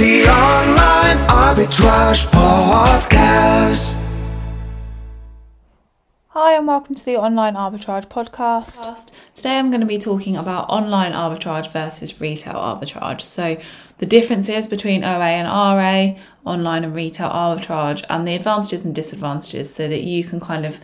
The Online Arbitrage Podcast. Hi, and welcome to the Online Arbitrage Podcast. Today I'm going to be talking about online arbitrage versus retail arbitrage. So, the differences between OA and RA, online and retail arbitrage, and the advantages and disadvantages so that you can kind of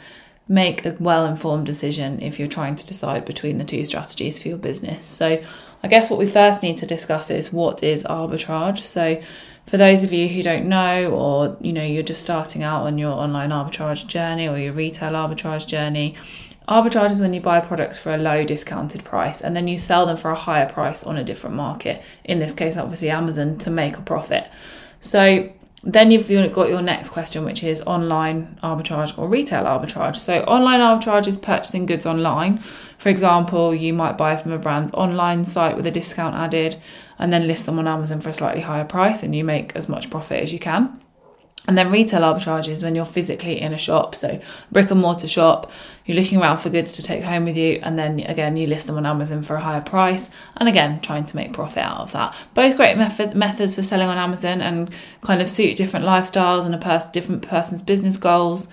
make a well informed decision if you're trying to decide between the two strategies for your business. So, I guess what we first need to discuss is what is arbitrage. So, for those of you who don't know, or you know, you're just starting out on your online arbitrage journey or your retail arbitrage journey, arbitrage is when you buy products for a low discounted price and then you sell them for a higher price on a different market. In this case, obviously, Amazon to make a profit. So, then you've got your next question, which is online arbitrage or retail arbitrage. So, online arbitrage is purchasing goods online. For example, you might buy from a brand's online site with a discount added and then list them on Amazon for a slightly higher price, and you make as much profit as you can. And then retail arbitrage is when you're physically in a shop, so brick and mortar shop, you're looking around for goods to take home with you, and then again you list them on Amazon for a higher price, and again trying to make profit out of that. Both great method, methods for selling on Amazon and kind of suit different lifestyles and a pers- different person's business goals.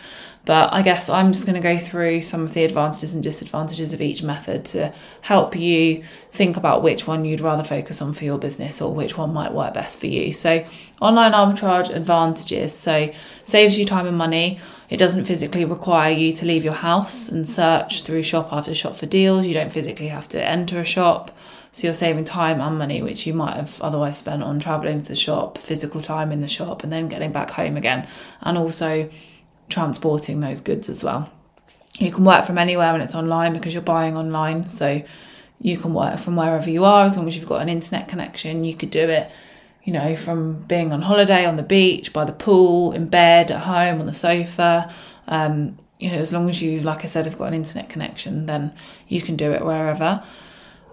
But I guess I'm just going to go through some of the advantages and disadvantages of each method to help you think about which one you'd rather focus on for your business or which one might work best for you. So, online arbitrage advantages so saves you time and money. It doesn't physically require you to leave your house and search through shop after shop for deals. You don't physically have to enter a shop. So you're saving time and money, which you might have otherwise spent on traveling to the shop, physical time in the shop, and then getting back home again. And also transporting those goods as well. You can work from anywhere when it's online because you're buying online. So you can work from wherever you are as long as you've got an internet connection. You could do it, you know, from being on holiday on the beach, by the pool, in bed, at home, on the sofa. Um, you know, as long as you, like I said, have got an internet connection, then you can do it wherever.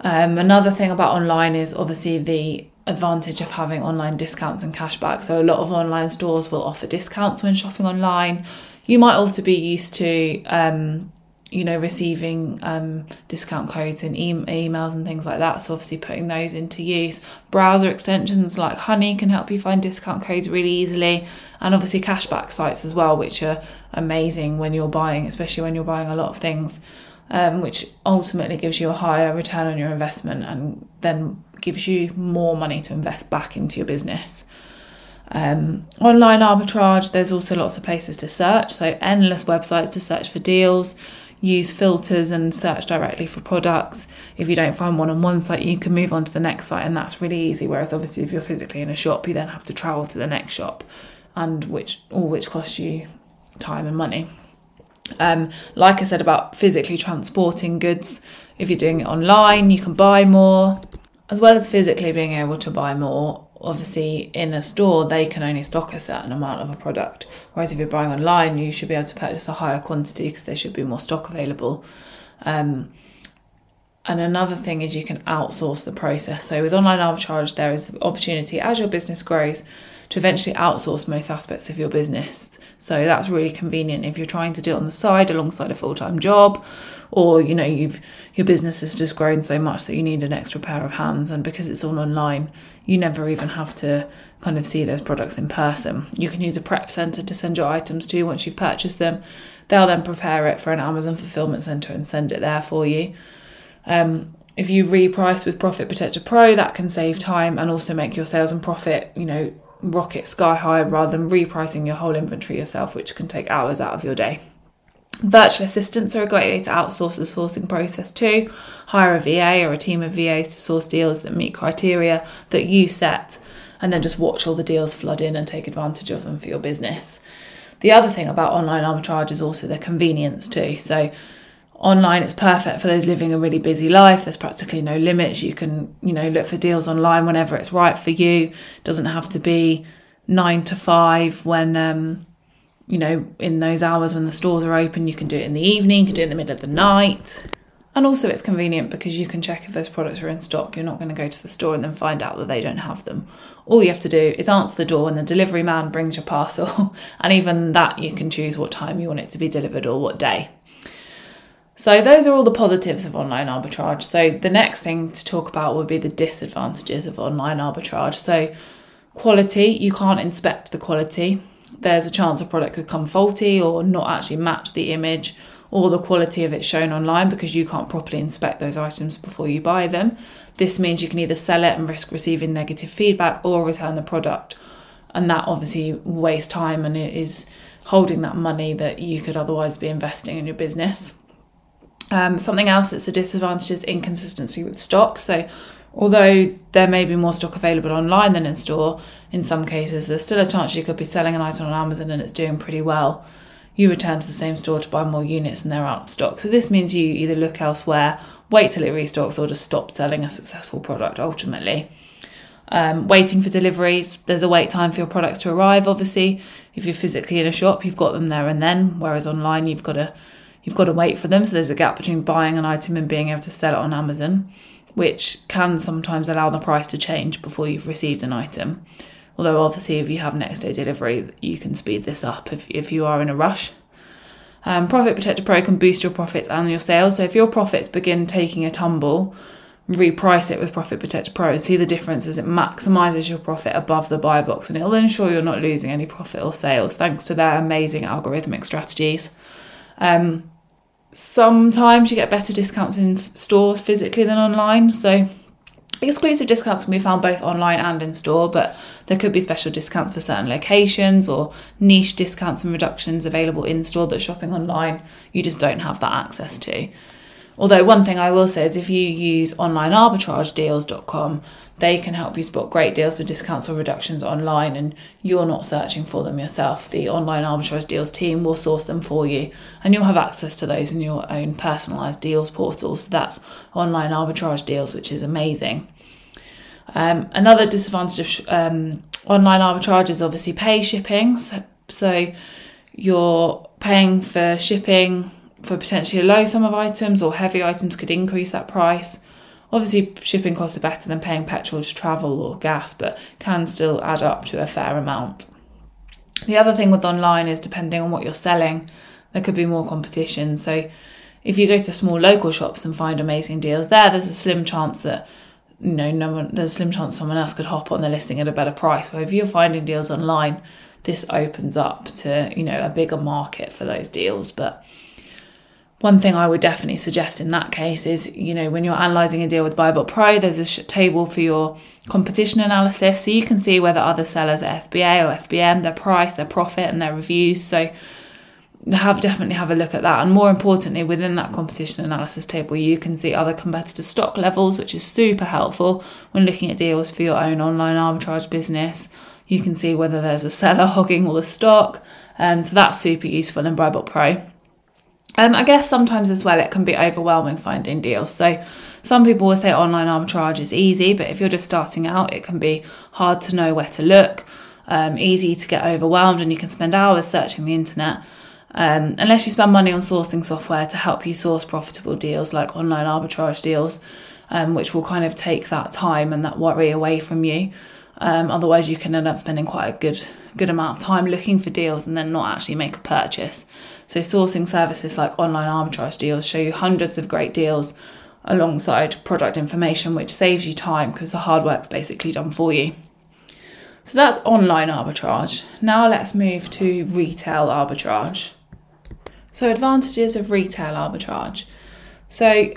Um, another thing about online is obviously the advantage of having online discounts and cashback. So a lot of online stores will offer discounts when shopping online. You might also be used to, um, you know, receiving um, discount codes in e- emails and things like that. So obviously putting those into use. Browser extensions like Honey can help you find discount codes really easily, and obviously cashback sites as well, which are amazing when you're buying, especially when you're buying a lot of things. Um, which ultimately gives you a higher return on your investment and then gives you more money to invest back into your business. Um, online arbitrage, there's also lots of places to search, so endless websites to search for deals. Use filters and search directly for products. If you don't find one on one site, you can move on to the next site, and that's really easy. Whereas, obviously, if you're physically in a shop, you then have to travel to the next shop, and which all which costs you time and money. Um, like I said about physically transporting goods, if you're doing it online, you can buy more, as well as physically being able to buy more. Obviously, in a store, they can only stock a certain amount of a product, whereas if you're buying online, you should be able to purchase a higher quantity because there should be more stock available. Um, and another thing is you can outsource the process. So with online arbitrage, there is the opportunity as your business grows to eventually outsource most aspects of your business. So that's really convenient if you're trying to do it on the side alongside a full-time job or you know you've your business has just grown so much that you need an extra pair of hands and because it's all online you never even have to kind of see those products in person. You can use a prep center to send your items to once you've purchased them. They'll then prepare it for an Amazon fulfillment center and send it there for you. Um, if you reprice with Profit Protector Pro, that can save time and also make your sales and profit, you know, rocket sky high rather than repricing your whole inventory yourself, which can take hours out of your day. Virtual assistants are a great way to outsource the sourcing process too. Hire a VA or a team of VAs to source deals that meet criteria that you set, and then just watch all the deals flood in and take advantage of them for your business. The other thing about online arbitrage is also the convenience too. So online it's perfect for those living a really busy life. There's practically no limits. You can you know look for deals online whenever it's right for you. It doesn't have to be 9 to 5 when um you know in those hours when the stores are open. You can do it in the evening you can do it in the middle of the night. And also it's convenient because you can check if those products are in stock. You're not going to go to the store and then find out that they don't have them. All you have to do is answer the door when the delivery man brings your parcel. And even that you can choose what time you want it to be delivered or what day so, those are all the positives of online arbitrage. So, the next thing to talk about would be the disadvantages of online arbitrage. So, Quality, you can't inspect the quality. There's a chance a product could come faulty or not actually match the image or the quality of it shown online because you can't properly inspect those items before you buy them. This means you can either sell it and risk receiving negative feedback or return the product. And that obviously wastes time and it is holding that money that you could otherwise be investing in your business. Um, something else that's a disadvantage is inconsistency with stock. So, although there may be more stock available online than in store, in some cases there's still a chance you could be selling an item on Amazon and it's doing pretty well. You return to the same store to buy more units and they're out of stock. So, this means you either look elsewhere, wait till it restocks, or just stop selling a successful product ultimately. Um, waiting for deliveries, there's a wait time for your products to arrive. Obviously, if you're physically in a shop, you've got them there and then, whereas online, you've got to you've got to wait for them. So there's a gap between buying an item and being able to sell it on Amazon, which can sometimes allow the price to change before you've received an item. Although, obviously, if you have next day delivery, you can speed this up if, if you are in a rush. Um, Profit Protector Pro can boost your profits and your sales. So if your profits begin taking a tumble, reprice it with Profit Protector Pro and see the difference as it maximizes your profit above the buy box and it'll ensure you're not losing any profit or sales thanks to their amazing algorithmic strategies. Um, sometimes you get better discounts in stores physically than online. So exclusive discounts can be found both online and in store, but there could be special discounts for certain locations or niche discounts and reductions available in store that shopping online you just don't have that access to. Although one thing I will say is if you use onlinearbitragedeals.com, they can help you spot great deals with discounts or reductions online and you're not searching for them yourself. The online arbitrage deals team will source them for you and you'll have access to those in your own personalized deals portal. So that's online arbitrage deals, which is amazing. Um, another disadvantage of um, online arbitrage is obviously pay shipping. So, so you're paying for shipping for potentially a low sum of items or heavy items could increase that price. Obviously, shipping costs are better than paying petrol to travel or gas, but can still add up to a fair amount. The other thing with online is depending on what you're selling, there could be more competition. So, if you go to small local shops and find amazing deals there, there's a slim chance that you know no one there's a slim chance someone else could hop on the listing at a better price. Where if you're finding deals online, this opens up to you know a bigger market for those deals. But one thing I would definitely suggest in that case is, you know, when you're analysing a deal with BuyBot Pro, there's a table for your competition analysis, so you can see whether other sellers are FBA or FBM, their price, their profit, and their reviews. So have definitely have a look at that. And more importantly, within that competition analysis table, you can see other competitor stock levels, which is super helpful when looking at deals for your own online arbitrage business. You can see whether there's a seller hogging all the stock, and so that's super useful in BuyBot Pro. And I guess sometimes as well, it can be overwhelming finding deals. So some people will say online arbitrage is easy, but if you're just starting out, it can be hard to know where to look, um, easy to get overwhelmed, and you can spend hours searching the internet. Um, unless you spend money on sourcing software to help you source profitable deals like online arbitrage deals, um, which will kind of take that time and that worry away from you. Um, otherwise, you can end up spending quite a good good amount of time looking for deals and then not actually make a purchase. So, sourcing services like online arbitrage deals show you hundreds of great deals alongside product information, which saves you time because the hard work's basically done for you. So, that's online arbitrage. Now, let's move to retail arbitrage. So, advantages of retail arbitrage. So,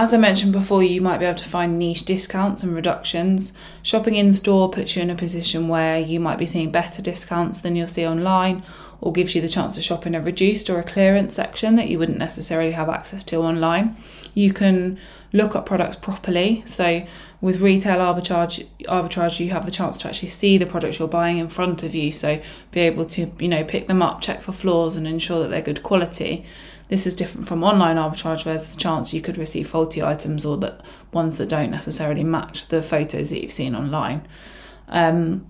as I mentioned before, you might be able to find niche discounts and reductions. Shopping in store puts you in a position where you might be seeing better discounts than you'll see online, or gives you the chance to shop in a reduced or a clearance section that you wouldn't necessarily have access to online. You can look at products properly. So with retail arbitrage arbitrage you have the chance to actually see the products you're buying in front of you. So be able to, you know, pick them up, check for flaws and ensure that they're good quality. This is different from online arbitrage, where there's the chance you could receive faulty items or that ones that don't necessarily match the photos that you've seen online. Um,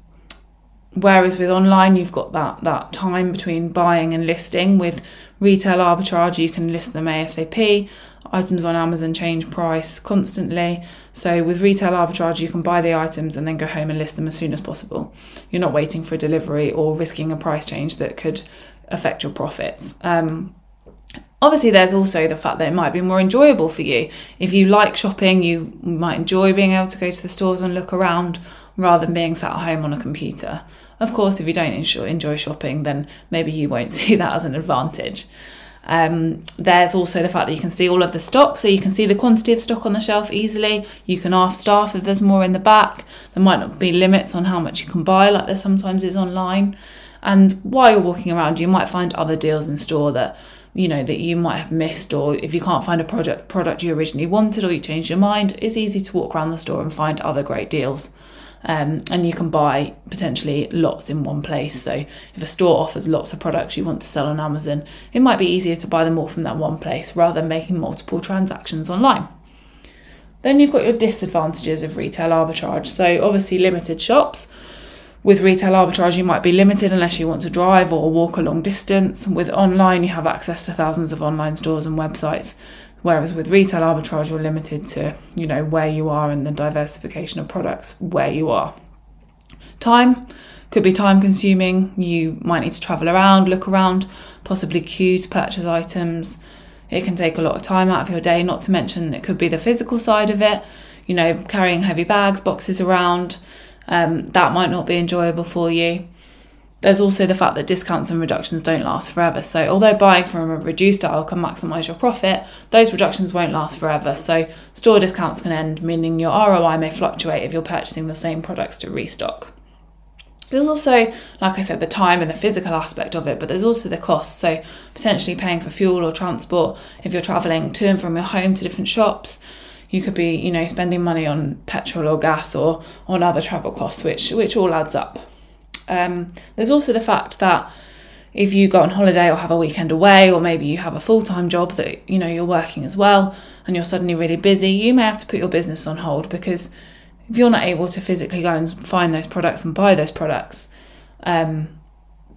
whereas with online, you've got that that time between buying and listing. With retail arbitrage, you can list them ASAP. Items on Amazon change price constantly. So with retail arbitrage, you can buy the items and then go home and list them as soon as possible. You're not waiting for a delivery or risking a price change that could affect your profits. Um, Obviously, there's also the fact that it might be more enjoyable for you. If you like shopping, you might enjoy being able to go to the stores and look around rather than being sat at home on a computer. Of course, if you don't enjoy shopping, then maybe you won't see that as an advantage. Um, there's also the fact that you can see all of the stock, so you can see the quantity of stock on the shelf easily. You can ask staff if there's more in the back. There might not be limits on how much you can buy, like there sometimes is online. And while you're walking around, you might find other deals in store that you know that you might have missed, or if you can't find a project product you originally wanted, or you change your mind, it's easy to walk around the store and find other great deals. Um, and you can buy potentially lots in one place. So, if a store offers lots of products you want to sell on Amazon, it might be easier to buy them all from that one place rather than making multiple transactions online. Then you've got your disadvantages of retail arbitrage. So, obviously, limited shops. With retail arbitrage, you might be limited unless you want to drive or walk a long distance. With online, you have access to thousands of online stores and websites. Whereas with retail arbitrage, you're limited to, you know, where you are and the diversification of products where you are. Time could be time consuming. You might need to travel around, look around, possibly queue to purchase items. It can take a lot of time out of your day, not to mention it could be the physical side of it, you know, carrying heavy bags, boxes around. Um, that might not be enjoyable for you. There's also the fact that discounts and reductions don't last forever. So, although buying from a reduced aisle can maximise your profit, those reductions won't last forever. So, store discounts can end, meaning your ROI may fluctuate if you're purchasing the same products to restock. There's also, like I said, the time and the physical aspect of it, but there's also the cost. So, potentially paying for fuel or transport if you're travelling to and from your home to different shops. You could be, you know, spending money on petrol or gas or on other travel costs, which which all adds up. Um, there's also the fact that if you go on holiday or have a weekend away, or maybe you have a full time job that you know you're working as well, and you're suddenly really busy, you may have to put your business on hold because if you're not able to physically go and find those products and buy those products, um,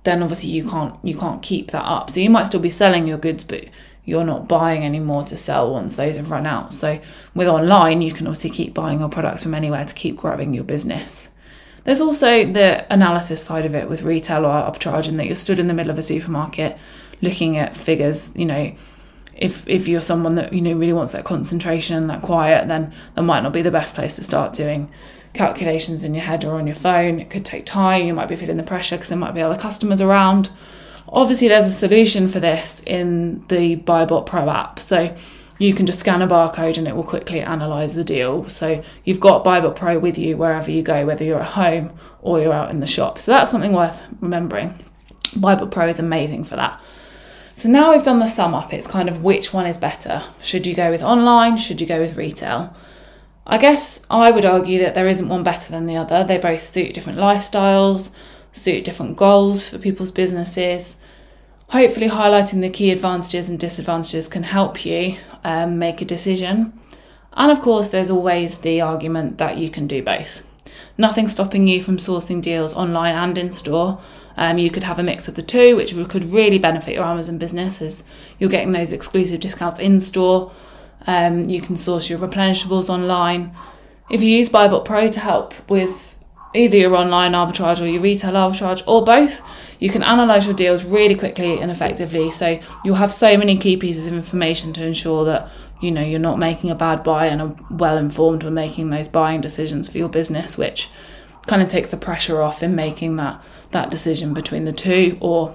then obviously you can't you can't keep that up. So you might still be selling your goods, but you're not buying any more to sell once those have run out. So with online, you can obviously keep buying your products from anywhere to keep growing your business. There's also the analysis side of it with retail or arbitrage, and that you're stood in the middle of a supermarket looking at figures. You know, if if you're someone that you know really wants that concentration and that quiet, then that might not be the best place to start doing calculations in your head or on your phone. It could take time. You might be feeling the pressure because there might be other customers around. Obviously, there's a solution for this in the Buybot Pro app. So you can just scan a barcode and it will quickly analyze the deal. So you've got BuyBot Pro with you wherever you go, whether you're at home or you're out in the shop. So that's something worth remembering. BuyBot Pro is amazing for that. So now we've done the sum up, it's kind of which one is better. Should you go with online? Should you go with retail? I guess I would argue that there isn't one better than the other. They both suit different lifestyles, suit different goals for people's businesses. Hopefully, highlighting the key advantages and disadvantages can help you um, make a decision. And of course, there's always the argument that you can do both. Nothing stopping you from sourcing deals online and in store. Um, you could have a mix of the two, which could really benefit your Amazon business as you're getting those exclusive discounts in store. Um, you can source your replenishables online. If you use Buybot Pro to help with either your online arbitrage or your retail arbitrage or both, you can analyze your deals really quickly and effectively. So you'll have so many key pieces of information to ensure that you know you're not making a bad buy and are well informed when making those buying decisions for your business, which kind of takes the pressure off in making that that decision between the two or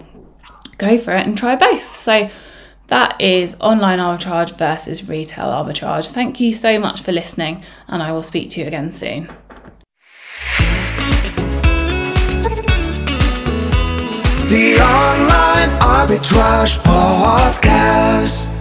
go for it and try both. So that is online arbitrage versus retail arbitrage. Thank you so much for listening, and I will speak to you again soon. The Online Arbitrage Podcast.